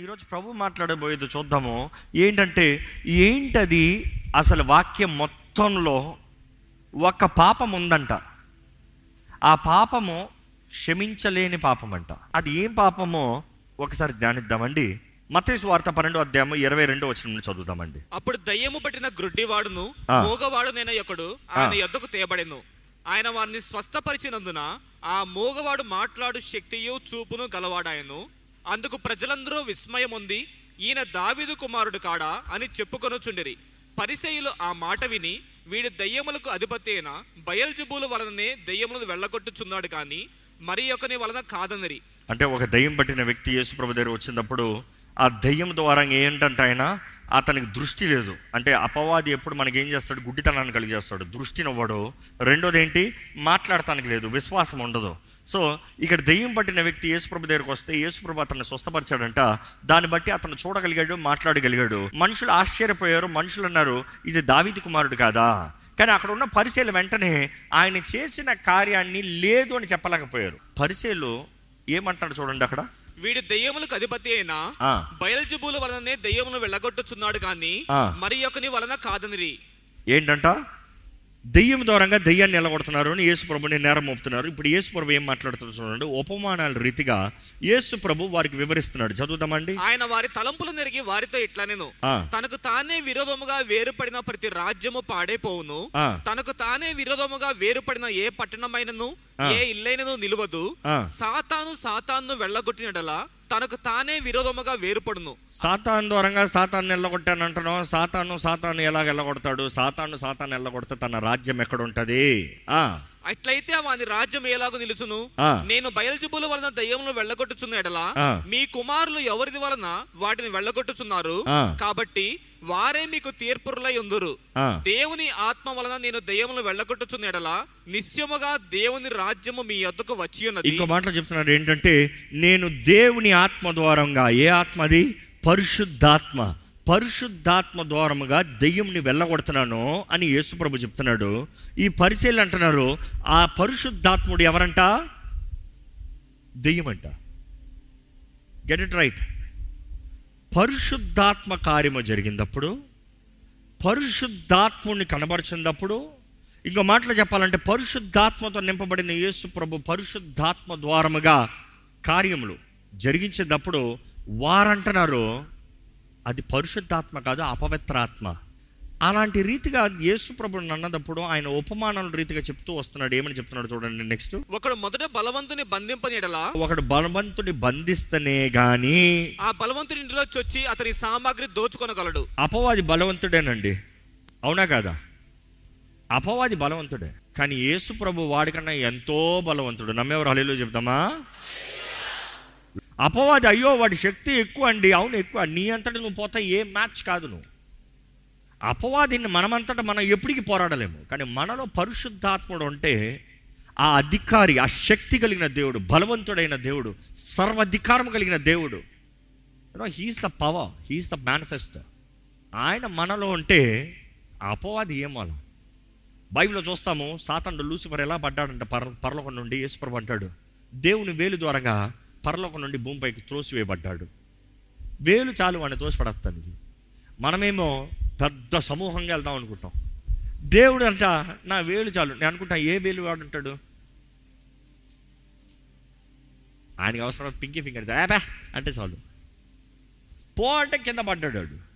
ఈరోజు ప్రభు మాట్లాడబోయేది చూద్దాము. ఏంటంటే ఏంటది అసలు వాక్యం మొత్తంలో ఒక పాపం ఉందంట. ఆ పాపము క్షమించలేని పాపం అంట అది ఏం పాపమో ఒకసారి ధ్యానిద్దామండి. మతేసు వార్త పన్నెండు అధ్యాయము ఇరవై రెండు వచ్చిన చదువుదామండి. అప్పుడు దయ్యము పట్టిన గ్రుడ్డివాడును. మూగవాడు నేను ఒకడు ఆయన యొద్దకు తేబడెను ఆయన వారిని స్వస్థపరిచినందున ఆ మూగవాడు మాట్లాడు శక్తియు చూపును గలవాడాయను. అందుకు ప్రజలందరూ విస్మయం ఉంది ఈయన దావిదు కుమారుడు కాడా? అని చెప్పుకొనుచుండిరి. పరిసయులు ఆ మాట విని వీడి దయ్యములకు అధిపతి అయిన బయల్జుబుల వలననే దయ్యములను వెళ్ళగొట్టుచున్నాడు కానీ మరి ఒకని వలన కాదనిరి. అంటే ఒక దయ్యం పట్టిన వ్యక్తి యేసుప్రభు దగ్గర వచ్చినప్పుడు ఆ దయ్యం ద్వారా ఏంటంటే ఆయన అతనికి దృష్టి లేదు. అంటే అపవాది ఎప్పుడు మనకి ఏం చేస్తాడు? గుడ్డితనాన్ని కలిగేస్తాడు దృష్టినివ్వడు రెండోది ఏంటి మాట్లాడటానికి లేదు. విశ్వాసం ఉండదు. సో ఇక్కడ దెయ్యం పట్టిన వ్యక్తి యేసుప్రభు దగ్గరకు వస్తే యేసుప్రభు అతన్ని స్వస్థపరిచాడంట. దాన్ని బట్టి అతను చూడగలిగాడు మాట్లాడగలిగాడు. మనుషులు ఆశ్చర్యపోయారు. మనుషులు అన్నారు ఇది దావీదు కుమారుడు కాదా? కానీ అక్కడ ఉన్న పరిచయలు వెంటనే ఆయన చేసిన కార్యాన్ని లేదు అని చెప్పలేకపోయారు. పరిచయలు ఏమంటాడు చూడండి అక్కడ? వీడి దయ్యములకు అధిపతి అయిన. బయల్జుబుల వలననే దయ్యమును వెళ్ళగొట్టుచున్నాడు కానీ. మరి ఒకని వలన కాదనిరి ఏంటంట దెయ్యం దూరంగా దెయ్యాన్ని నిలగొడుతున్నారు అని యేసు ప్రభుని నేరం మోపుతున్నారు. ఇప్పుడు యేసు ప్రభు ఏం మాట్లాడుతున్నారు చూడండి. ఉపమానాల రీతిగా యేసు ప్రభు వారికి వివరిస్తున్నాడు. చదువుదామండి. ఆయన వారి తలంపులు నెరిగి వారితో ఇట్లా నేను. తనకు తానే విరోధముగా వేరుపడిన ప్రతి రాజ్యము పాడైపోవును. తనకు తానే విరోధముగా వేరుపడిన ఏ పట్టణమైనను ఏ ఇల్లైనను నిలువదు. సాతాను సాతాను వెళ్ళగొట్టినడలా తనకు తానే విరోధముగా వేరుపడును. సాతాన్ దూరంగా సాతాన్ని ఎల్లగొట్టాను అంటున్నాం సాతాను సాతాను ఎలాగ ఎల్లగొడతాడు? సాతాను సాతాను ఎల్లగొడితే తన రాజ్యం ఎక్కడ ఉంటుంది ఆ. అట్లయితే వాని రాజ్యం ఎలాగో నిలుచును. నేను బయల్జుబుల వలన దయ్యములను వెళ్ళగొట్టుచున్న ఎడలా. మీ కుమారులు ఎవరిది వలన వాటిని వెళ్ళగొట్టుచున్నారు. కాబట్టి వారే మీకు తీర్పురులై ఉందురు. దేవుని ఆత్మ వలన నేను దయ్యములను వెళ్ళగొట్టుచున్న ఎడలా నిశ్చయముగా దేవుని రాజ్యము మీ యొద్దకు వచ్చి ఉన్నది ఇంకో మాటలో చెప్తున్నాడు ఏంటంటే నేను దేవుని ఆత్మ ద్వారంగా ఏ ఆత్మది పరిశుద్ధాత్మ పరిశుద్ధాత్మ ద్వారముగా దెయ్యంని వెళ్ళగొడుతున్నాను అని యేసుప్రభు చెప్తున్నాడు. ఈ పరిశీలన అంటున్నారు ఆ పరిశుద్ధాత్ముడు ఎవరంట? దెయ్యమంట. గెట్ ఇట్ రైట్ పరిశుద్ధాత్మ కార్యము జరిగినప్పుడు పరిశుద్ధాత్ముడిని కనబరిచినప్పుడు ఇంకో మాటలు చెప్పాలంటే పరిశుద్ధాత్మతో నింపబడిన యేసు ప్రభు పరిశుద్ధాత్మ ద్వారముగా కార్యములు జరిగించినప్పుడు వారంటున్నారు అది పరిశుద్ధాత్మ కాదు అపవిత్రాత్మ. అలాంటి రీతిగా యేసు ప్రభుని అన్నదప్పుడు ఆయన ఉపమానాల రీతిగా చెప్తూ వస్తున్నాడు. ఏమని చెప్తున్నాడు చూడండి నెక్స్ట్. ఒకడు మొదట బలవంతుని బంధింపని ఎడలా ఒకడు బలవంతుని బంధిస్తనే గాని ఆ బలవంతుని ఇంటిలో చొచ్చి అతని సామాగ్రి దోచుకొనగలడు. అపవాది బలవంతుడేనండి. అవునా కాదా? అపవాది బలవంతుడే. కానీ యేసు ప్రభు వాడికన్నా ఎంతో బలవంతుడు. నమ్మేవారు హలీలో చెప్తామా? అపవాది అయ్యో వాడి శక్తి ఎక్కువ అండి అవును ఎక్కువ నీ అంతటా నువ్వు పోతా ఏ మ్యాచ్ కాదు నువ్వు. అపవాదిని మనమంతటా మనం ఎప్పటికీ పోరాడలేము. కానీ మనలో పరిశుద్ధాత్ముడు ఉంటే ఆ అధికారి ఆ శక్తి కలిగిన దేవుడు బలవంతుడైన దేవుడు సర్వాధికారం కలిగిన దేవుడు. He's the power he's the manifest ఆయన మనలో ఉంటే అపవాది ఏమాల బైబిల్లో చూస్తాము సాతండు లూసిఫర్ ఎలా పడ్డాడంటే పర పరలోకం నుండి యేసుప్రభు అంటాడు దేవుని వేలు ద్వారంగా పరలోకం నుండి భూమిపైకి త్రోసివేయబడ్డాడు. వేలు చాలు వాడిని తోసిపడతానికి మనమేమో పెద్ద సమూహంగా వెళ్దాం అనుకుంటాం. దేవుడు అంట నా వేలు చాలు. నేను అనుకుంటా ఏ వేలు వాడు ఉంటాడు ఆయనకి అవసరం పింకీ ఫింగర్ ఏబా అంటే చాలు. పో అంటే కింద పడ్డాడు వాడు.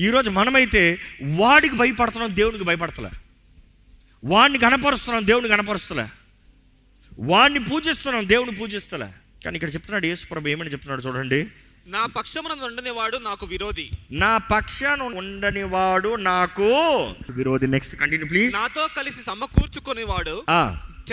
ఈరోజు మనమైతే వాడికి భయపడుతున్నాం దేవునికి భయపడతలే. వాడిని కనపరుస్తున్నాం దేవుని కనపరుస్తలే వాడిని పూజిస్తున్నాం దేవుని పూజిస్తలే. కానీ ఇక్కడ చెప్తున్నాడు యేసుప్రభు ఏమని చెప్తున్నాడు చూడండి. నా పక్షమున ఉండని వాడు నాకు విరోధి. నా పక్షాన ఉండని వాడు నాకు విరోధి. నెక్స్ట్ కంటిన్యూ ప్లీజ్ నాతో కలిసి సమకూర్చుకుని వాడు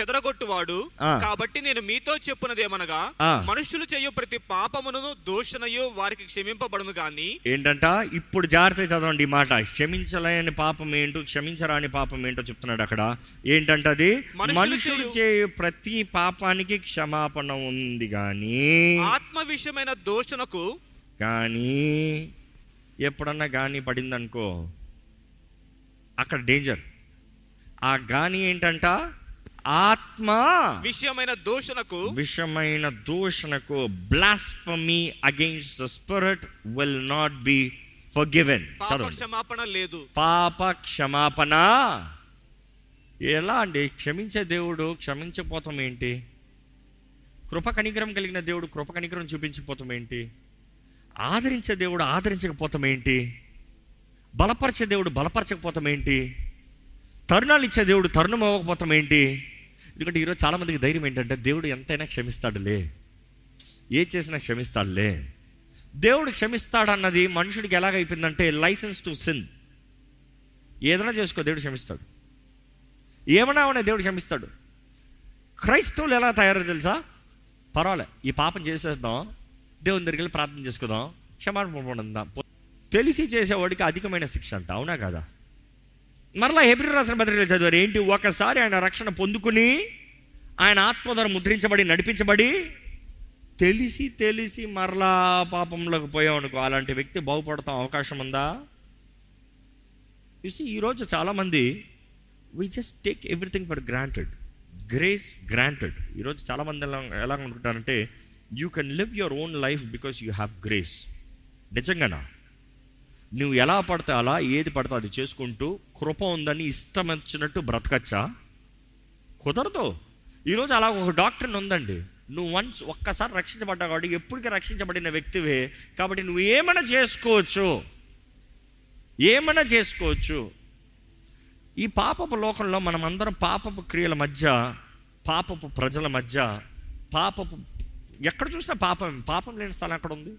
చెదరగొట్టువాడు. కాబట్టి నేను మీతో చెప్పున్నదేమనగా ఆ. మనుషులు చేయు ప్రతి పాపమును దూషణయు వారికి క్షమింపబడును గాని. ఏంటంట? ఇప్పుడు జాగ్రత్త చదవండి మాట. క్షమించలేని పాపం ఏంటో క్షమించరాని పాపం ఏంటో చెప్తున్నాడు అక్కడ. ఏంటంట అది? మనుషులు చేయు- ప్రతి పాపానికి క్షమాపణ ఉంది కానీ ఆత్మ విషయమైన దూషణకు కానీ ఎప్పుడన్నా కానీ పడిందనుకో అక్కడ డేంజర్ ఆ గాని ఏంటంట? ఆత్మ విషయమైన దూషణకు విషమైన దూషణకు blasphemy against the spirit will not be forgiven పాప క్షమాపణ లేదు. పాప క్షమాపణ. ఎలా అండి? క్షమించే దేవుడు క్షమించపోతాం ఏంటి? కృప కనికరం కలిగిన దేవుడు కృప కనికరం చూపించకపోతాం ఏంటి? ఆదరించే దేవుడు ఆదరించకపోతాం ఏంటి? బలపరిచే దేవుడు బలపరచకపోతాం ఏంటి? తరుణాలు ఇచ్చే దేవుడు తరుణం అవ్వకపోతాం ఏంటి? ఎందుకంటే ఈరోజు చాలామందికి ధైర్యం ఏంటంటే దేవుడు ఎంతైనా క్షమిస్తాడులే. ఏ చేసినా క్షమిస్తాడులే. దేవుడు క్షమిస్తాడన్నది మనుషుడికి ఎలాగైపోయిందంటే లైసెన్స్ టు సిన్ ఏదైనా చేసుకో దేవుడు క్షమిస్తాడు. ఏమైనా ఉన్నా దేవుడు క్షమిస్తాడు. క్రైస్తవులు ఎలా తయారో తెలుసా? పర్వాలే ఈ పాపం చేసేద్దాం దేవుని దగ్గరికి వెళ్ళి ప్రార్థన చేసుకుందాం క్షమాపణ పొందుదాం. తెలిసి చేసేవాడికి అధికమైన శిక్ష అంట అవునా కదా? మరలా హెబ్రి రాసిన పత్రికలు చదివారు ఏంటి ఒకసారి ఆయన రక్షణ పొందుకుని ఆయన ఆత్మ ద్వారా ముద్రించబడి నడిపించబడి తెలిసి తెలిసి మరలా పాపంలోకి పోయాం అనుకో అలాంటి వ్యక్తి బాగుపడతాం అవకాశం ఉందా? చూసి ఈరోజు చాలామంది we just take everything for granted grace granted ఈరోజు చాలామంది ఎలా ఎలా అనుకుంటారంటే you can live your own life because you have grace నిజంగానా? నువ్వు ఎలా పడితే అలా ఏది పడితే అది చేసుకుంటూ కృప ఉందని ఇష్టం వచ్చినట్టు బ్రతకచ్చా? కుదరదు. ఈరోజు అలా ఒక డాక్టర్ ఉందండి. నువ్వు వన్స్ ఒక్కసారి రక్షించబడ్డావు కాబట్టి ఎప్పటికీ రక్షించబడిన వ్యక్తివే. కాబట్టి నువ్వు ఏమైనా చేసుకోవచ్చు. ఏమైనా చేసుకోవచ్చు. ఈ పాపపు లోకంలో మనం అందరం పాపపు క్రియల మధ్య పాపపు ప్రజల మధ్య పాపపు ఎక్కడ చూసినా పాపం పాపం లేని స్థలం ఎక్కడ ఉంది?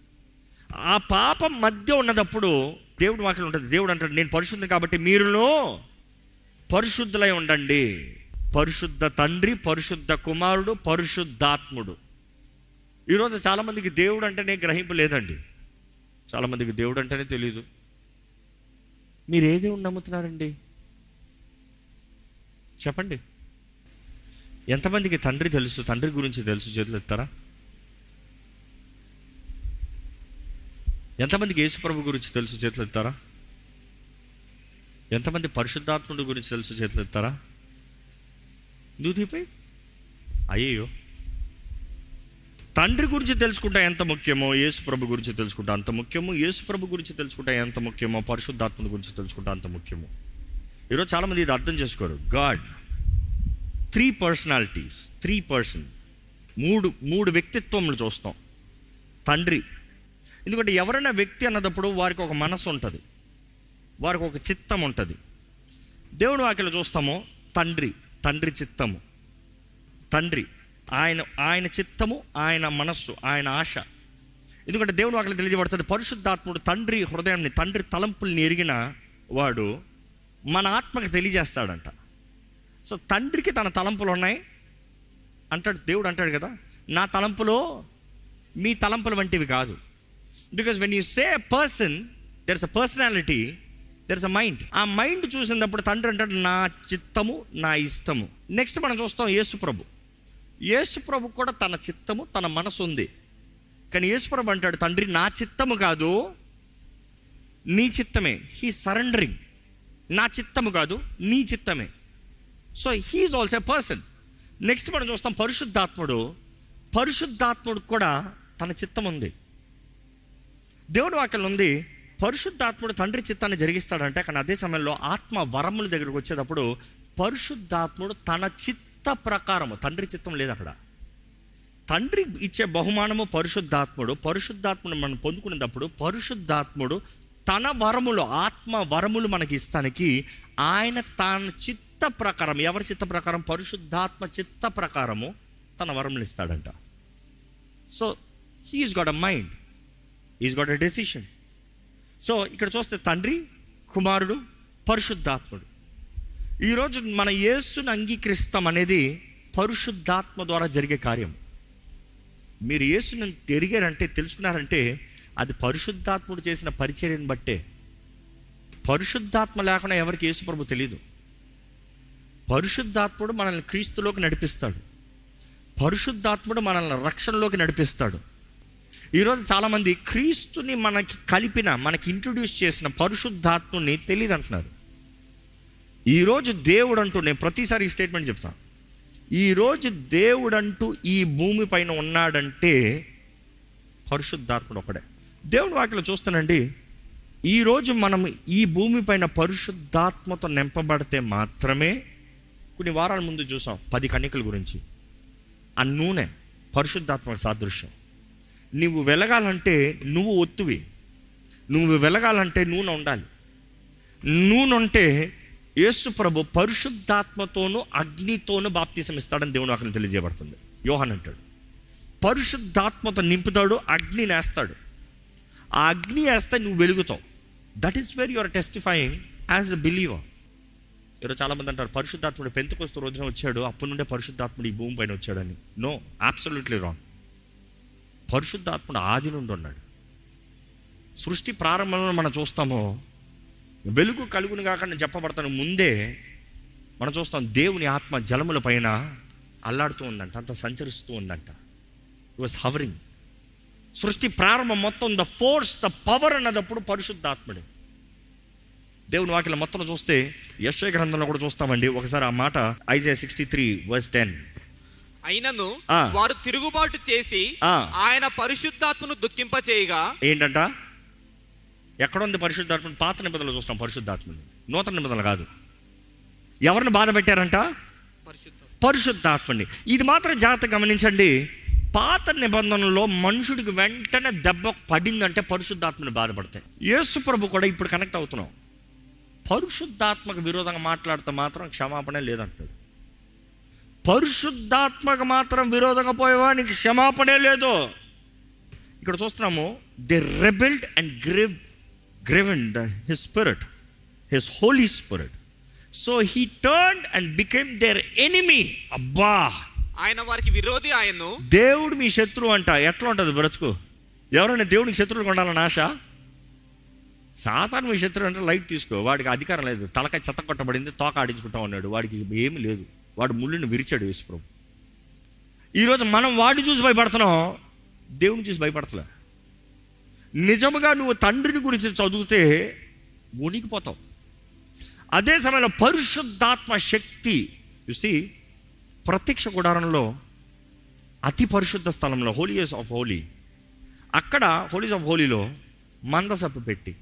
ఆ పాపం మధ్య ఉన్నదప్పుడు దేవుడు వాక్యం ఉంటుంది. దేవుడు అంటాడు నేను పరిశుద్ధం కాబట్టి మీరును పరిశుద్ధులై ఉండండి. పరిశుద్ధ తండ్రి పరిశుద్ధ కుమారుడు పరిశుద్ధాత్ముడు. ఈరోజు చాలామందికి దేవుడు అంటేనే గ్రహింపు లేదండి. చాలామందికి దేవుడు అంటేనే తెలియదు మీరు ఏ దేవుడు నమ్ముతున్నారండి? చెప్పండి. ఎంతమందికి తండ్రి తెలుసు? తండ్రి గురించి తెలుసు? చేతులు ఎత్తారా? ఎంతమందికి యేసుప్రభు గురించి తెలుసు చేతులు ఎత్తారా? ఎంతమంది పరిశుద్ధాత్ముడి గురించి తెలుసు చేతులు ఎత్తారా? నువ్వు అయ్యో తండ్రి గురించి తెలుసుకుంటా ఎంత ముఖ్యమో యేసుప్రభు గురించి తెలుసుకుంటా అంత ముఖ్యమో యేసుప్రభు గురించి తెలుసుకుంటా ఎంత ముఖ్యమో పరిశుద్ధాత్ముడి గురించి తెలుసుకుంటా అంత ముఖ్యమో. ఈరోజు చాలామంది ఇది అర్థం చేసుకోరు. God three personalities three person మూడు మూడు వ్యక్తిత్వములు చూస్తాం. తండ్రి ఎందుకంటే ఎవరైనా వ్యక్తి అన్నదప్పుడు వారికి ఒక మనసు ఉంటుంది. వారికి ఒక చిత్తం ఉంటుంది. దేవుడు వాక్యలో చూస్తాము తండ్రి తండ్రి చిత్తము. తండ్రి ఆయన ఆయన చిత్తము ఆయన మనస్సు ఆయన ఆశ. ఎందుకంటే దేవుని వాక్యలో తెలియబడుతుంది పరిశుద్ధాత్ముడు తండ్రి హృదయాన్ని తండ్రి తలంపుల్ని ఎరిగిన వాడు మన ఆత్మకి తెలియజేస్తాడంట. సో తండ్రికి తన తలంపులు ఉన్నాయి. అంటాడు దేవుడు అంటాడు కదా నా తలంపులో మీ తలంపులు వంటివి కాదు. Because when you say person there is a personality there is a mind ఆ మైండ్ చూసినప్పుడు తండ్రి అంటాడు నా చిత్తము నా ఇష్టము. నెక్స్ట్ మనం చూస్తాం యేసుప్రభు. యేసుప్రభు కూడా తన చిత్తము తన మనసు ఉంది. కానీ యేసుప్రభు అంటాడు తండ్రి నా చిత్తము కాదు నీ చిత్తమే. హీ సరెండరింగ్ నా చిత్తము కాదు నీ చిత్తమే. So he is also a person next మనం చూస్తాం పరిశుద్ధాత్ముడు. పరిశుద్ధాత్ముడు కూడా తన చిత్తం ఉంది. దేవుడు వాక్యం ఉంది పరిశుద్ధాత్ముడు తండ్రి చిత్తాన్ని జరిగిస్తాడంటే కానీ అదే సమయంలో ఆత్మ వరముల దగ్గరకు వచ్చేటప్పుడు పరిశుద్ధాత్ముడు తన చిత్త ప్రకారము తండ్రి చిత్తం లేదు అక్కడ. తండ్రి ఇచ్చే బహుమానము పరిశుద్ధాత్ముడు పరిశుద్ధాత్ముడు మనం పొందుకునేటప్పుడు పరిశుద్ధాత్ముడు తన వరములు ఆత్మ వరములు మనకి ఇస్తానికి ఆయన తన చిత్త ప్రకారం ఎవరి చిత్త ప్రకారం? పరిశుద్ధాత్మ చిత్త ప్రకారము తన వరములు ఇస్తాడంట. So he is got a mind is got a decision so ఇక్కడ చూస్తే తండ్రి కుమారుడు పరిశుద్ధాత్ముడు. ఈరోజు మన యేసును అంగీకరిస్తాం అనేది పరిశుద్ధాత్మ ద్వారా జరిగే కార్యం. మీరు యేసును తిరిగారంటే తెలుసుకున్నారంటే అది పరిశుద్ధాత్ముడు చేసిన పరిచర్యను బట్టే. పరిశుద్ధాత్మ లేకుండా ఎవరికి యేసు ప్రభు తెలియదు పరిశుద్ధాత్ముడు మనల్ని క్రీస్తులోకి నడిపిస్తాడు. పరిశుద్ధాత్ముడు మనల్ని రక్షణలోకి నడిపిస్తాడు. ఈరోజు చాలామంది క్రీస్తుని మనకి కలిపిన మనకి ఇంట్రొడ్యూస్ చేసిన పరిశుద్ధాత్ముని తెలియదు అంటున్నారు. ఈరోజు దేవుడు అంటూ నేను ప్రతిసారి ఈ స్టేట్మెంట్ చెప్తాను ఈరోజు దేవుడంటూ ఈ భూమి పైన ఉన్నాడంటే పరిశుద్ధాత్ముడు ఒకడే దేవుడు వాటిలో చూస్తానండి ఈరోజు మనం ఈ భూమి పైన పరిశుద్ధాత్మతో నింపబడితే మాత్రమే కొన్ని వారాల ముందు చూసాం పది కన్యకల గురించి. ఆ నూనె పరిశుద్ధాత్మ సాదృశ్యం. నువ్వు వెలగాలంటే నువ్వు ఒత్తువి. నువ్వు వెలగాలంటే నూనె ఉండాలి నూనె ఉంటే యేసు ప్రభు పరిశుద్ధాత్మతోనూ అగ్నితోనూ బాప్తిసమిస్తాడని దేవుని అక్కడ తెలియజేయబడుతుంది. యోహన్ అంటాడు. పరిశుద్ధాత్మతో నింపుతాడు అగ్ని నేస్తాడు. ఆ అగ్ని వేస్తే నువ్వు వెలుగుతావు. That is where your testifying as a believer ఈరోజు చాలామంది అంటారు పరిశుద్ధాత్ముడు పెంతుకొస్తూ రోజున వచ్చాడు అప్పటి నుండే పరిశుద్ధాత్ముడు ఈ భూమి పైన వచ్చాడని. నో అబ్సల్యూట్లీ రాంగ్ పరిశుద్ధాత్ముడు ఆది నుండి ఉన్నాడు. సృష్టి ప్రారంభంలో మనం చూస్తామో వెలుగు కలుగును కాకుండా చెప్పబడతాను ముందే మనం చూస్తాం దేవుని ఆత్మ జలముల పైన అల్లాడుతూ ఉందంట అంత సంచరిస్తూ ఉందంట. ఇట్ వాస్ హవరింగ్ సృష్టి ప్రారంభం మొత్తం ద ఫోర్స్ ద పవర్ అన్నదప్పుడు పరిశుద్ధాత్ముడే. దేవుని వాక్యం మొత్తం చూస్తే యశ్వ గ్రంథంలో కూడా చూస్తామండి. ఒకసారి ఆ మాట Isaiah sixty three verse ten అయినను. వారు తిరుగుబాటు చేసి. ఆయన పరిశుద్ధాత్మను దుఃఖింప చేయగా ఏంటంట? ఎక్కడ ఉంది పరిశుద్ధాత్మ పాత నిబంధనలు చూస్తాం పరిశుద్ధాత్మని. నూతన నిబంధనలు కాదు. ఎవరిని బాధ పెట్టారంట? పరిశుద్ధ. పరిశుద్ధాత్మని. ఇది మాత్రం జాగ్రత్త గమనించండి. పాత నిబంధనలో మనుషుడికి వెంటనే దెబ్బ పడిందంటే పరిశుద్ధాత్మని బాధపడతాయి. యేసు ప్రభు కూడా ఇప్పుడు కనెక్ట్ అవుతున్నాం. పరిశుద్ధాత్మకు విరోధంగా మాట్లాడితే మాత్రం క్షమాపణ లేదంటాడు పరిశుద్ధాత్మకు మాత్రం విరోధంగా పోయేవా? నీకు క్షమాపణే లేదు. ఇక్కడ చూస్తున్నాము the rebelled and grieve grieved the his spirit his holy spirit so he turn and became their enemy అబ్బా! ఆయన వారికి విరోధి ఆయన్ను. దేవుడు మీ శత్రువు అంట. ఎట్లా ఉంటుంది బ్రతుకు? ఎవరైనా దేవునికి శత్రువులు ఉండాలని ఆశ? సాతాను మీ శత్రువు అంటే లైట్ తీసుకో. వాడికి అధికారం లేదు. తలకాయ చెత్త కొట్టబడింది తోక ఆడించుకుంటా ఉన్నాడు. వాడికి ఏమీ లేదు. వాడు ముళ్ళుని విరిచాడు యేసుప్రభు. ఈరోజు మనం వాడిని చూసి భయపడుతున్నాం దేవుని చూసి భయపడతలే. నిజముగా నువ్వు తండ్రిని గురించి చదివితే ఉనికిపోతావు అదే సమయంలో పరిశుద్ధాత్మ శక్తి చూసి ప్రత్యక్ష గుడారంలో అతి పరిశుద్ధ స్థలంలో హోలీస్ ఆఫ్ హోలీ అక్కడ హోలీస్ ఆఫ్ హోలీలో మందసప్పు పెట్టి.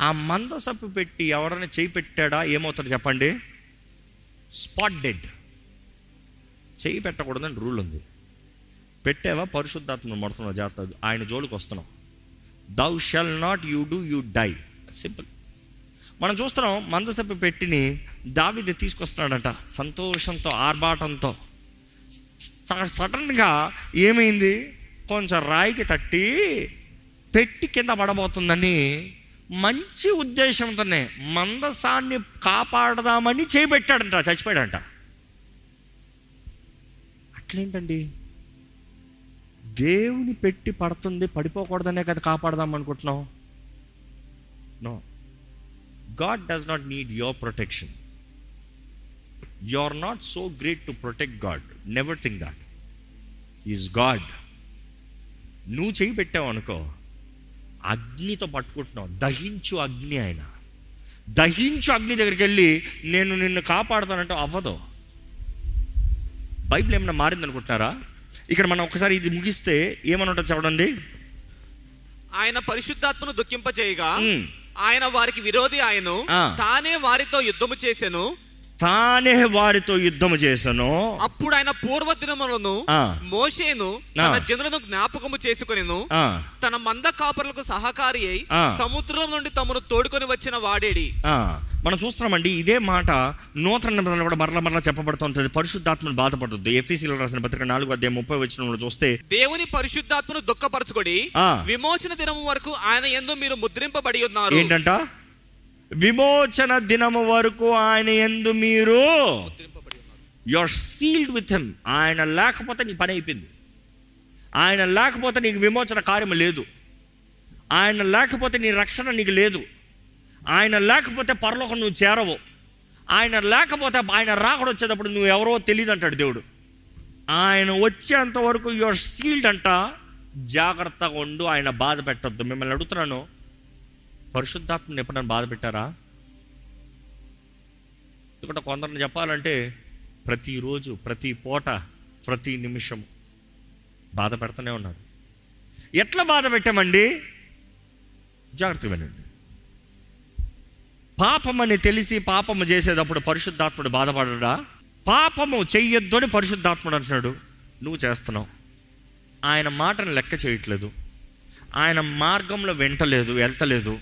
ఆ మందసప్పు పెట్టి ఎవరైనా చేయి పెట్టాడా? ఏమవుతాడు చెప్పండి? స్పాట్ డెడ్ చేయి పెట్టకూడదని రూల్ ఉంది. పెట్టావా? పరిశుద్ధాత్మను మొడుతున్నావు జాగ్రత్త ఆయన జోలికి వస్తున్నావు thou shall not you do you die simple మనం చూస్తున్నాం మందసప్పు పెట్టిని దావిది తీసుకొస్తున్నాడంట. సంతోషంతో ఆర్భాటంతో. స- సడన్గా ఏమైంది? కొంచెం రాయికి తట్టి పెట్టి కింద పడబోతుందని మంచి ఉద్దేశంతోనే మందసాన్ని కాపాడదామని చేపెట్టాడంట చచ్చిపోయాడంట. అట్లేంటండి? దేవుని పెట్టి పడుతుంది పడిపోకూడదనే కదా కాపాడదాం అనుకుంటున్నాం no God does not need your protection you are not so great to protect God never think that is God నువ్వు చేయి పెట్టావు అనుకో. అగ్నితో పట్టుకుంటున్నావు. దహించు అగ్ని ఆయన. దహించు అగ్ని దగ్గరికి వెళ్ళి నేను నిన్ను కాపాడుతానంటే అవ్వదు. బైబిల్ ఏమైనా మారింది అనుకుంటున్నారా ఇక్కడ మనం ఒకసారి ఇది ముగిస్తే ఏమని ఉంటుంది చూడండి ఆయన పరిశుద్ధాత్మను దుఃఖింప చేయగా మ్. ఆయన వారికి విరోధి ఆయను. తానే వారితో యుద్ధము చేసెను. తానే వారితో యుద్ధము చేశాను అప్పుడు ఆయన పూర్వ దినములను. మోషేను ఆ. తన జనులను జ్ఞాపకము చేసుకొనెను. తన మంద కాపరులకు సహకారి అయి. సముద్రం నుండి తమను తోడుకొని వచ్చిన వాడేడి. మనం చూస్తున్నామండి ఇదే మాట నూతన నిబంధనలో కూడా మరల మరల చెప్పబడుతుంటుంది. పరిశుద్ధాత్మను బాధపడుతుంది ఎఫ్ఈసీలో రాసిన పత్రిక నాలుగు అధ్యాయం ముప్పై వచ్చిన చూస్తే దేవుని పరిశుద్ధాత్మను దుఃఖపరచుకొని. విమోచన దినము వరకు ఆయన ఎందు మీరు ముద్రింపబడి ఉన్నారు. ఏంటంట? విమోచన దినము వరకు ఆయన ఎందు మీరు your you're sealed with him ఆయన లేకపోతే నీ పని అయిపోయింది. ఆయన లేకపోతే నీకు విమోచన కార్యం లేదు. ఆయన లేకపోతే నీ రక్షణ నీకు లేదు. ఆయన లేకపోతే పరలోకం నువ్వు చేరవు. ఆయన లేకపోతే ఆయన రాకడ వచ్చేటప్పుడు నువ్వు ఎవరో తెలియదు అంటాడు దేవుడు. ఆయన వచ్చేంత వరకు యువర్ సీల్డ్ అంట. జాగ్రత్తగా ఉండు ఆయన బాధ పెట్టద్దు. మిమ్మల్ని అడుగుతున్నాను. పరిశుద్ధాత్మని ఎప్పుడైనా బాధ పెట్టారా? ఎందుకంటే కొందరిని చెప్పాలంటే ప్రతిరోజు ప్రతి పూట ప్రతి నిమిషం బాధ పెడుతూనే ఉన్నారు. ఎట్లా బాధ పెట్టామండి? జాగ్రత్త వినండి పాపమని తెలిసి పాపము చేసేటప్పుడు పరిశుద్ధాత్ముడు బాధపడడా పాపము చెయ్యొద్దు అని పరిశుద్ధాత్ముడు అంటున్నాడు. నువ్వు చేస్తున్నావు. ఆయన మాటను లెక్క చేయట్లేదు. ఆయన మార్గంలో వెంటలేదు వెళ్తలేదు.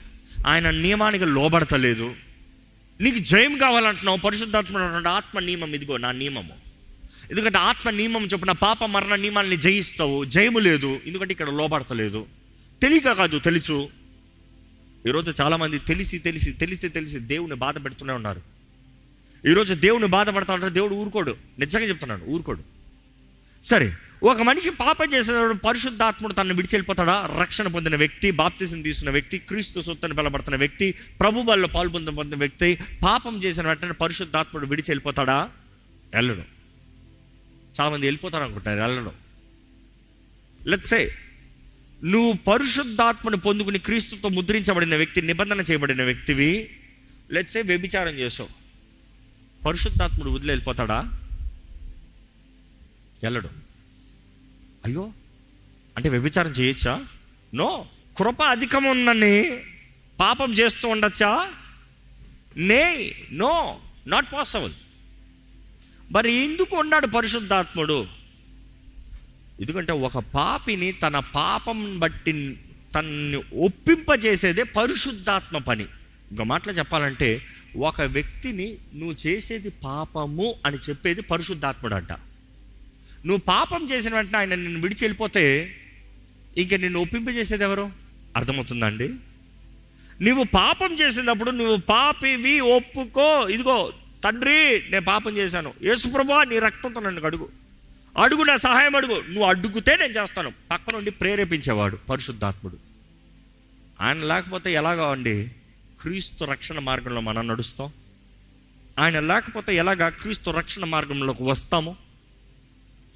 ఆయన నియమానికి లోబడతలేదు. నీకు జయం కావాలంటున్నావు పరిశుద్ధాత్మ ఆత్మ నియమం ఇదిగో నా నియమము. ఎందుకంటే ఆత్మ నియమం చొప్పున పాప మరణ నియమాన్ని జయిస్తావు జయము లేదు ఎందుకంటే ఇక్కడ లోబడతలేదు. తెలియక కాదు తెలుసు. ఈరోజు చాలామంది తెలిసి తెలిసి తెలిసి తెలిసి దేవుని బాధ పెడుతూనే ఉన్నారు. ఈరోజు దేవుని బాధపడతా ఉంటే దేవుడు ఊరుకోడు. నిజంగా చెప్తున్నాను ఊరుకోడు. సరే ఒక మనిషి పాపం చేసినప్పుడు పరిశుద్ధాత్ముడు తనను విడిచెళ్ళిపోతాడా రక్షణ పొందిన వ్యక్తి బాప్తిసం తీసుకున్న వ్యక్తి క్రీస్తు సొత్తని బలపడుతున్న వ్యక్తి ప్రభు వల్ల పాల్పొందిన పొందిన వ్యక్తి పాపం చేసిన వెంటనే పరిశుద్ధాత్ముడు విడిచెళ్ళిపోతాడా వెళ్ళడు. చాలామంది వెళ్ళిపోతారు అనుకుంటారు వెళ్ళడం. లెట్సే నువ్వు పరిశుద్ధాత్మను పొందుకుని క్రీస్తుతో ముద్రించబడిన వ్యక్తి నిబంధన చేయబడిన వ్యక్తివి లెట్సే వ్యభిచారం చేసావు. పరిశుద్ధాత్ముడు వదిలి వెళ్ళిపోతాడా? వెళ్ళడు. అయ్యో అంటే వ్యభిచారం చేయొచ్చా? నో కృప అధికం ఉందని పాపం చేస్తూ ఉండొచ్చా? నే నో నాట్ పాసిబుల్ మరి ఎందుకు ఉన్నాడు పరిశుద్ధాత్ముడు? ఎందుకంటే ఒక పాపిని తన పాపం బట్టి తనని ఒప్పింపజేసేదే పరిశుద్ధాత్మ పని. ఇంకో మాటలో చెప్పాలంటే ఒక వ్యక్తిని నువ్వు చేసేది పాపము అని చెప్పేది పరిశుద్ధాత్ముడు అంట నువ్వు పాపం చేసిన వెంటనే ఆయన నిన్ను విడిచి వెళ్ళిపోతే ఇంక నిన్ను ఒప్పింపజేసేది ఎవరు? అర్థమవుతుందండి నువ్వు పాపం చేసినప్పుడు నువ్వు పాపివి ఒప్పుకో. ఇదిగో తండ్రి నేను పాపం చేశాను. యేసుప్రభా నీ రక్తంతో నన్ను అడుగు అడుగు నా సహాయం అడుగు. నువ్వు అడుగుతే నేను చేస్తాను. పక్క నుండి ప్రేరేపించేవాడు పరిశుద్ధాత్ముడు. ఆయన లేకపోతే ఎలాగా అండి? క్రీస్తు రక్షణ మార్గంలో మనం నడుస్తాం. ఆయన లేకపోతే ఎలాగా క్రీస్తు రక్షణ మార్గంలోకి వస్తాము?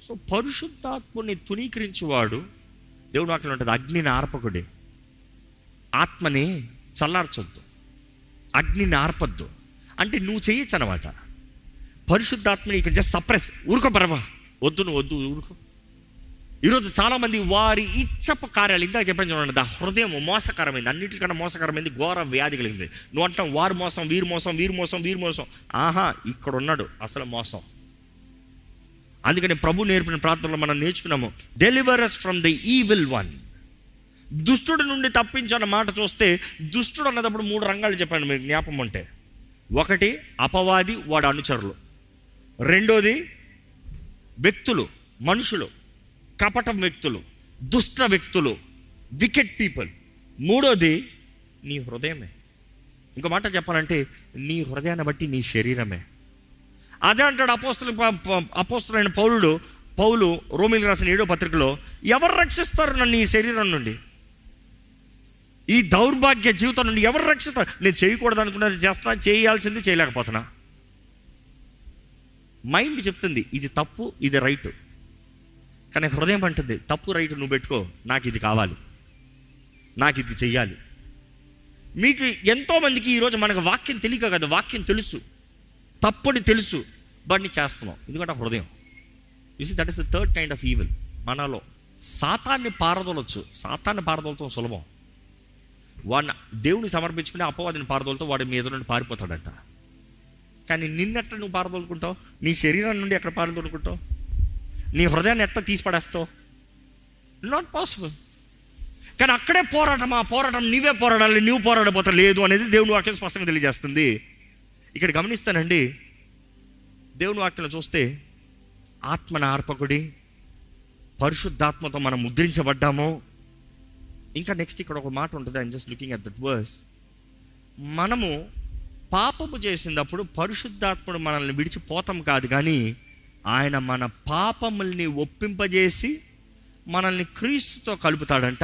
సో పరిశుద్ధాత్ముని తునీకరించేవాడు దేవుడు అక్కడ ఉంటుంది అగ్నిని ఆర్పకుడే ఆత్మని చల్లార్చొద్దు. అగ్నిని ఆర్పద్దు అంటే నువ్వు చేయొచ్చు అనమాట పరిశుద్ధాత్మని ఇక్కడ జస్ట్ సప్రెస్ ఊరుకో పరవా వద్దు నువ్వు వద్దు ఊరుకో. ఈరోజు చాలామంది వారి ఇచ్చప్ప కార్యాలు ఇందాక చెప్పాను చూడండి దా హృదయం మోసకరమైంది అన్నిటికన్నా మోసకరమైంది ఘోర వ్యాధి కలిగింది. నువ్వు అంటాం వారు మోసం వీరు మోసం వీరు మోసం వీరు మోసం. ఆహా ఇక్కడ ఉన్నాడు అసలు మోసం. అందుకని ప్రభు నేర్పిన ప్రార్థనలో మనం నేర్చుకున్నాము. Deliver us from the evil one దుష్టుడి నుండి తప్పించన్న మాట చూస్తే దుష్టుడు అన్నదప్పుడు మూడు రంగాలు చెప్పాను మీకు జ్ఞాపం అంటే ఒకటి అపవాది వాడు అనుచరులు. రెండోది వ్యక్తులు మనుషులు కపటం వ్యక్తులు దుష్ట వ్యక్తులు వికెట్ పీపుల్ మూడోది నీ హృదయమే. ఇంకో మాట చెప్పాలంటే నీ హృదయాన్ని బట్టి నీ శరీరమే. అదే అంటాడు అపోస్తుల అపోస్తులైన పౌరుడు పౌలు రోమిల్ రాసిన ఏడో పత్రికలో ఎవరు రక్షిస్తారు నన్ను ఈ శరీరం నుండి? ఈ దౌర్భాగ్య జీవితం నుండి ఎవరు రక్షిస్తారు? నేను చేయకూడదు అనుకున్నది చేస్తున్నా చేయాల్సింది చేయలేకపోతున్నా. మైండ్ చెప్తుంది ఇది తప్పు ఇది రైట్. కానీ హృదయం అంటుంది తప్పు రైట్ నువ్వు పెట్టుకో నాకు ఇది కావాలి. నాకు ఇది చెయ్యాలి. మీకు ఎంతోమందికి ఈరోజు మనకు వాక్యం తెలియక కదా వాక్యం తెలుసు. తప్పని తెలుసు. బట్ని చేస్తున్నాం. ఎందుకంటే ఆ హృదయం. You see that is the third kind of evil మనలో సాతాన్ని పారదోలొచ్చు. సాతాన్ని పారదోలతో సులభం. వాడిని దేవుని సమర్పించుకుని అపవాదిని పారదోలతో వాడి మీద నుండి పారిపోతాడంట. కానీ నిన్నెట్ట నువ్వు పారదోలుకుంటావు? నీ శరీరం నుండి ఎక్కడ పారదోలుకుంటావు? నీ హృదయాన్ని ఎట్లా తీసి పడేస్తావు నాట్ పాసిబుల్ కానీ అక్కడే పోరాటం ఆ పోరాటం నీవే పోరాడాలి నువ్వు పోరాడబోతా లేదు అనేది దేవుని వాక్యం స్పష్టంగా తెలియజేస్తుంది. ఇక్కడ గమనిస్తానండి దేవుని వాక్యంలో చూస్తే ఆత్మన ఆర్పకుడి పరిశుద్ధాత్మతో మనం ముద్రించబడ్డాము. ఇంకా నెక్స్ట్ ఇక్కడ ఒక మాట ఉంటుంది I'm just looking at that verse మనము పాపము చేసినప్పుడు పరిశుద్ధాత్ముడు మనల్ని విడిచిపోతాం కాదు కానీ ఆయన మన పాపముల్ని ఒప్పింపజేసి మనల్ని క్రీస్తుతో కలుపుతాడంట.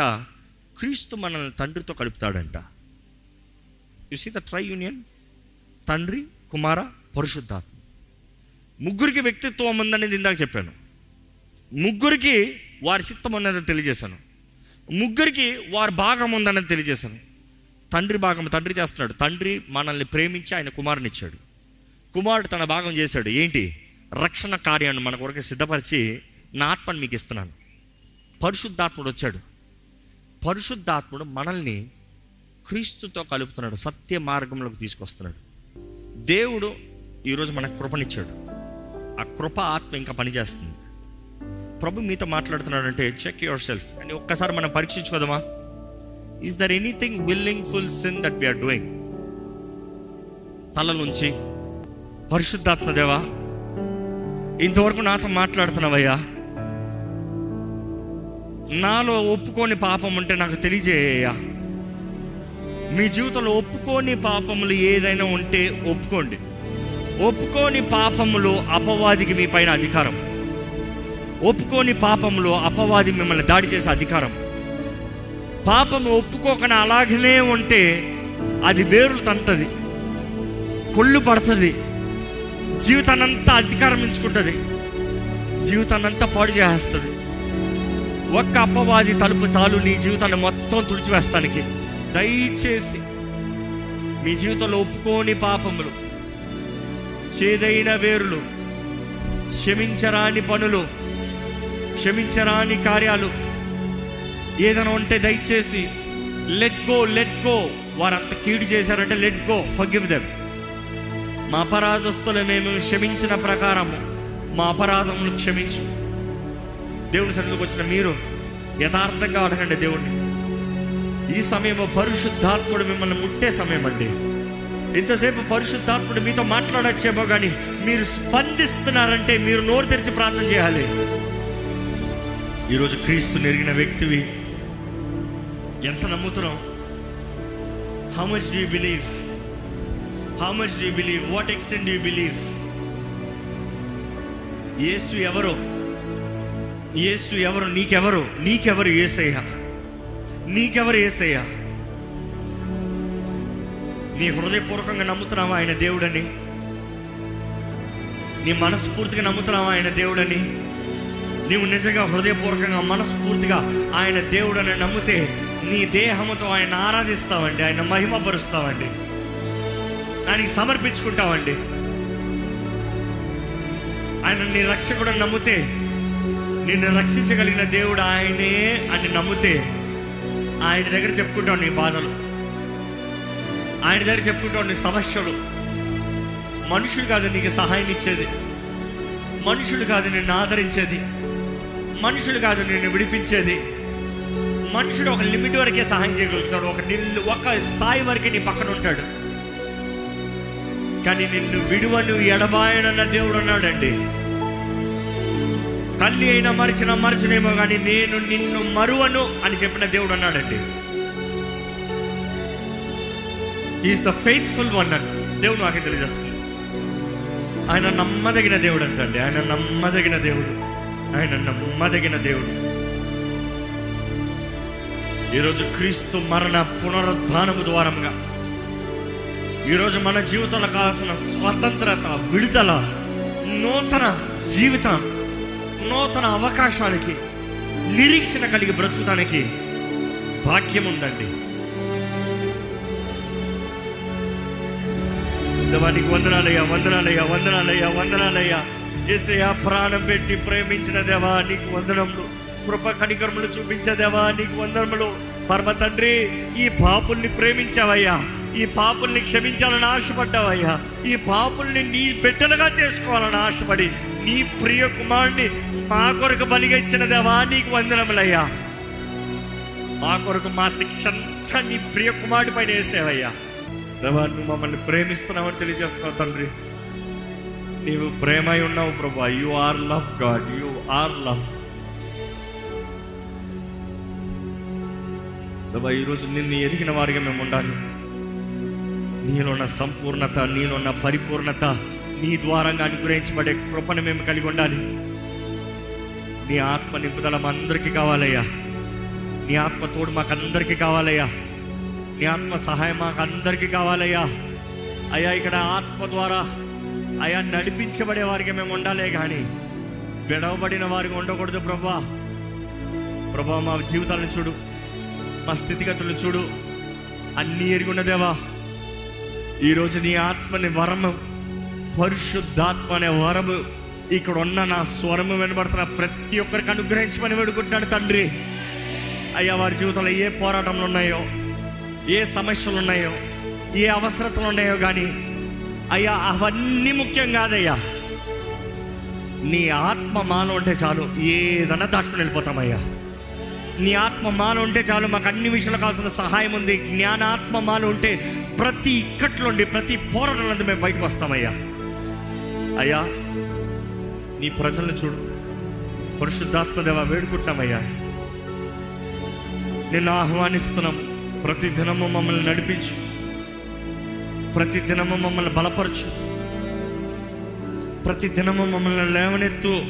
క్రీస్తు మనల్ని తండ్రితో కలుపుతాడంట. You see the try union తండ్రి కుమార పరిశుద్ధాత్మ. ముగ్గురికి వ్యక్తిత్వం ఉందనేది ఇందాక చెప్పాను. ముగ్గురికి వారి చిత్తం ఉన్నదని తెలియజేశాను. ముగ్గురికి వారి భాగం ఉందన్నది తెలియజేశాను. తండ్రి భాగం తండ్రి చేస్తున్నాడు. తండ్రి మనల్ని ప్రేమించి ఆయన కుమారుని ఇచ్చాడు కుమారుడు తన భాగం చేశాడు. ఏంటి? రక్షణ కార్యాన్ని మన కొరకు సిద్ధపరిచి నా ఆత్మని మీకు ఇస్తున్నాను. పరిశుద్ధాత్ముడు వచ్చాడు. పరిశుద్ధాత్ముడు మనల్ని క్రీస్తుతో కలుపుతున్నాడు. సత్య మార్గంలోకి తీసుకొస్తున్నాడు. దేవుడు ఈరోజు మనకు కృపనిచ్చాడు. ఆ కృప ఆత్మ ఇంకా పనిచేస్తుంది. ప్రభు మీతో మాట్లాడుతున్నాడంటే చెక్ యువర్ సెల్ఫ్ అని ఒక్కసారి మనం పరీక్షించుకోదామా? Is there anything willing full sin that we're doing తల నుంచి పరిశుద్ధాత్మ దేవా ఇంతవరకు నాతో మాట్లాడుతున్నావయ్యా. నాలో ఒప్పుకోని పాపం ఉంటే నాకు తెలియజేయ్యా మీ జీవితంలో ఒప్పుకోని పాపములు ఏదైనా ఉంటే ఒప్పుకోండి. ఒప్పుకోని పాపములు అపవాదికి మీ పైన అధికారం. ఒప్పుకోని పాపములు అపవాది మిమ్మల్ని దాడి చేసే అధికారం. పాపము ఒప్పుకోకుండా అలాగనే ఉంటే అది వేరులు తంతది. కొళ్ళు పడుతుంది. జీవితాన్నంతా అధికారం ఎంచుకుంటుంది. జీవితాన్నంతా పాడు చేస్తుంది ఒక్క అపవాది తలుపు చాలు నీ జీవితాన్ని మొత్తం తుడిచివేస్తానికి. దయచేసి మీ జీవితంలో ఒప్పుకోని పాపములు చేదైన వేరులు క్షమించరాని పనులు క్షమించరాని కార్యాలు ఏదైనా ఉంటే దయచేసి లెట్ గో లెట్ గో వారంత కీడు చేశారంటే లెట్ గో ఫగివ్ దెమ్ మా అపరాధస్తులు మేము క్షమించిన ప్రకారము మా అపరాధములు క్షమించు. దేవుని సన్నిధికి వచ్చిన మీరు యథార్థంగా అడగండి దేవుణ్ణి. ఈ సమయంలో పరిశుద్ధాత్ముడు మిమ్మల్ని ముట్టే సమయం అండి ఇంతసేపు పరిశుద్ధాత్ముడు మీతో మాట్లాడచ్చేమో కానీ మీరు స్పందిస్తున్నారంటే మీరు నోరు తెరిచి ప్రార్థన చేయాలి. ఈరోజు క్రీస్తు నెరిగిన వ్యక్తివి. ఎంత నమ్ముతున్నాం? How much do believe how much do believe what extent do believe యేసు ఎవరు? యేసు ఎవరు? నీకెవరు? నీకెవరు ఏసయ్యా నీకెవరు ఏసయ్యా? నీ హృదయపూర్వకంగా నమ్ముతున్నావా ఆయన దేవుడని? నీ మనస్ఫూర్తిగా నమ్ముతున్నావా ఆయన దేవుడని? నీవు నిజంగా హృదయపూర్వకంగా మనస్ఫూర్తిగా ఆయన దేవుడని నమ్మితే నీ దేహముతో ఆయన ఆరాధిస్తావండి ఆయన మహిమపరుస్తావండి. ఆయనకి సమర్పించుకుంటావండి. ఆయన నీ రక్షకుడు నమ్మితే నిన్ను రక్షించగలిగిన దేవుడు ఆయనే అని నమ్మితే ఆయన దగ్గర చెప్పుకుంటావు నీ బాధలు. ఆయన దగ్గర చెప్పుకుంటావు నీ సమస్యలు. మనుషులు కాదు నీకు సహాయం ఇచ్చేది. మనుషులు కాదు నిన్ను ఆదరించేది. మనుషులు కాదు నిన్ను విడిపించేది. మనుషుడు ఒక లిమిట్ వరకే సహాయం చేయగలుగుతాడు. ఒక నిల్లు ఒక స్థాయి వరకే నీ పక్కన ఉంటాడు. కానీ నిన్ను విడువను ఎడబాయనన్న దేవుడు అన్నాడండి తల్లి అయినా మరిచిన మరచనేమో కానీ నేను నిన్ను మరువను అని చెప్పిన దేవుడు అన్నాడండి. ఈజ్ ద ఫెయిత్ఫుల్ వన్ అని దేవుడు నాకు తెలియజేస్తుంది. ఆయన నమ్మదగిన దేవుడు అంటండి. ఆయన నమ్మదగిన దేవుడు. ఆయన నమ్మదగిన దేవుడు. ఈరోజు క్రీస్తు మరణ పునరుద్ధానము ద్వారంగా ఈరోజు మన జీవితంలో కావాల్సిన స్వతంత్రత విడుదల నూతన జీవితం నూతన అవకాశాలకి నిరీక్షణ కలిగి బ్రతుకుతానికి భాగ్యం ఉందండి వాటికి వందనాలయ్యా వందనాలయ్యా వందనాలయ్యా వందనాలయ్యా. ఏసయ్యా ప్రాణం పెట్టి ప్రేమించిన దేవా నీకు వందనములు. కృప కనికరములు చూపించేదేవా నీకు వందనములు. పరమ తండ్రి ఈ పాపుల్ని ప్రేమించావయ్యా. ఈ పాపుల్ని క్షమించాలని ఆశపడ్డావయ్యా. ఈ పాపుల్ని నీ బిడ్డలుగా చేసుకోవాలని ఆశపడి నీ ప్రియ కుమారుని మా కొరకు బలిగా ఇచ్చిన దేవా నీకు వందనములయ్యా. మా కొరకు మా శిక్ష అంతా నీ ప్రియ కుమారుడి పైన వేసేవయ్యా. దేవా నువ్వు మమ్మల్ని ప్రేమిస్తున్నావని తెలియజేస్తున్నావు తండ్రి. నీవు ప్రేమై ఉన్నావు ప్రభా. You are love God you are love దేవా ఈరోజు నిన్ను ఎదిగిన వారిగా మేము ఉండాలి. నీలో ఉన్న సంపూర్ణత నీలో ఉన్న పరిపూర్ణత నీ ద్వారంగా అనుగ్రహించబడే కృపను మేము కలిగి ఉండాలి. నీ ఆత్మ నింపుదల మా అందరికీ కావాలయ్యా. నీ ఆత్మ తోడు మాకు అందరికీ కావాలయ్యా. నీ ఆత్మ సహాయం మాకు అందరికీ కావాలయ్యా. అయ్యా ఇక్కడ ఆత్మ ద్వారా అయా నడిపించబడే వారికి మేము ఉండాలే కానీ విడవబడిన వారికి ఉండకూడదు ప్రభా. ప్రభా మా జీవితాలను చూడు మా స్థితిగతులను చూడు. అన్నీ ఎరుగున్నదేవా ఈరోజు నీ ఆత్మని వరము పరిశుద్ధాత్మ అనే వరము ఇక్కడ ఉన్న నా స్వరము వినబడుతున్న ప్రతి ఒక్కరికి అనుగ్రహించమని వేడుకుంటున్నాడు తండ్రి. అయ్యా వారి జీవితంలో ఏ పోరాటంలు ఉన్నాయో ఏ సమస్యలు ఉన్నాయో ఏ అవసరతలు ఉన్నాయో కానీ అయ్యా అవన్నీ ముఖ్యం కాదయ్యా. నీ ఆత్మ మాలో ఉంటే చాలు ఏదన్నా దాటుకుని వెళ్ళిపోతామయ్యా. నీ ఆత్మ మాలో ఉంటే చాలు మాకు అన్ని విషయాలు కావాల్సిన సహాయం ఉంది. జ్ఞానాత్మ మాలో ఉంటే ప్రతి ఇక్కట్లుండి ప్రతి పోరాటం మేము బయటకు వస్తామయ్యా. అయ్యా నీ ప్రజలను చూడు. పరిశుద్ధాత్మదేవ వేడుకుంటున్నామయ్యా. నిన్ను ఆహ్వానిస్తున్నాం. ప్రతి దినము మమ్మల్ని నడిపించు. ప్రతి దినము మమ్మల్ని బలపరచు. ప్రతి దినము మమ్మల్ని లేవనెత్తు.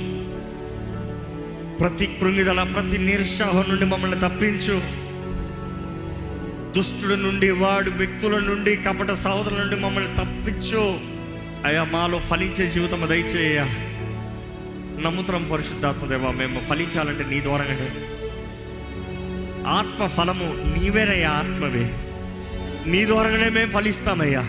ప్రతి కృంగిదల ప్రతి నిరుత్సాహం నుండి మమ్మల్ని తప్పించు. దుష్టుడి నుండి వాడు వ్యక్తుల నుండి కపట సహోదరుల నుండి మమ్మల్ని తప్పించు. అయ్యా మాలో ఫలించే జీవితం దయచేయ నమ్ముతరం పరిశుద్ధాత్మదేవ మేము ఫలించాలంటే నీ ద్వారానే ఆత్మ ఫలము నీవేనయ్యా ఆత్మవే. నీ ద్వారానే మేము ఫలిస్తామయ్యా.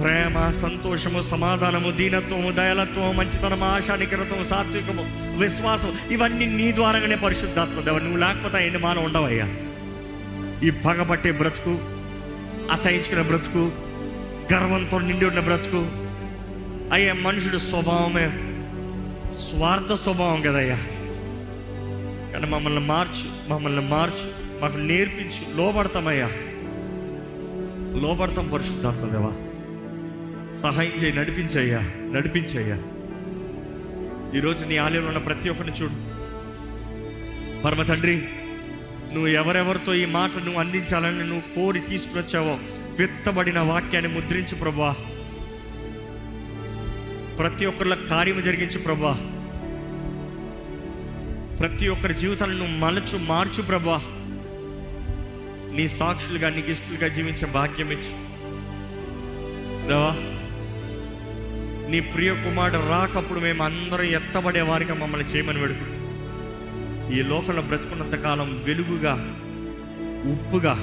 ప్రేమ సంతోషము సమాధానము దీనత్వము దయలత్వము మంచితనము ఆశానికరత్వం సాత్వికము విశ్వాసం ఇవన్నీ నీ ద్వారానే పరిశుద్ధాత్మ దేవ నువ్వు లేకపోతే ఎన్ని మాన ఉండవయ్యా. ఈ పగబట్టే బ్రతుకు అసహించుకున్న బ్రతుకు గర్వంతో నిండి ఉన్న బ్రతుకు అయ్యా మనుషుడు స్వభావమే స్వార్థ స్వభావం కదయ్యా. కానీ మమ్మల్ని మార్చు మమ్మల్ని మార్చు మాకు నేర్పించు లోపడతామయ్యా లోపడతాం పరిశుద్ధార్థం దేవా. సహాయం చేయి నడిపించయ్యా నడిపించయ్యా. ఈరోజు నీ ఆలయంలో ఉన్న ప్రతి ఒక్కరిని చూడు. పరమ తండ్రి నువ్వు ఎవరెవరితో ఈ మాట నువ్వు అందించాలని నువ్వు కోరి తీసుకువచ్చావో విత్తబడిన వాక్యాన్ని ముద్రించు ప్రభా ప్రతి ఒక్కరిలో కార్యము జరిగించు ప్రభా. ప్రతి ఒక్కరి జీవితాలను మలచు మార్చు ప్రభా. నీ సాక్షులుగా నీ గిష్టులుగా జీవించే భాగ్యం ఇచ్చు. దేవా నీ ప్రియ కుమారుడు రాకప్పుడు మేము అందరం ఎత్తబడే వారిగా మమ్మల్ని చేయమని వేడుకు. ఈ లోకంలో బ్రతుకున్నంత కాలం వెలుగుగా ఉప్పుగా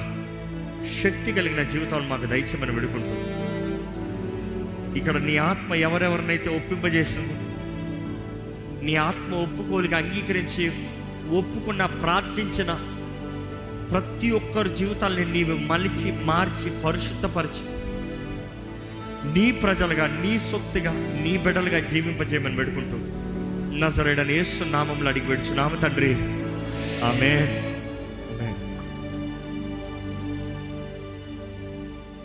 శక్తి కలిగిన జీవితాలు మాకు దయచేయమని వేడుకుంటున్నాం. ఇక్కడ నీ ఆత్మ ఎవరెవరినైతే ఒప్పింపజేసింది నీ ఆత్మ ఒప్పుకోలికి అంగీకరించి ఒప్పుకున్న ప్రార్థించిన ప్రతి ఒక్కరి జీవితాల్ని నీవు మలిచి మార్చి పరిశుద్ధపరిచి నీ ప్రజలుగా నీ సొత్తుగా నీ బిడ్డలుగా జీవింపజేయమని పెడుకుంటూ నజరేడని యేసు నామంలో అడిగి పెడుచు నామ తండ్రి. ఆమె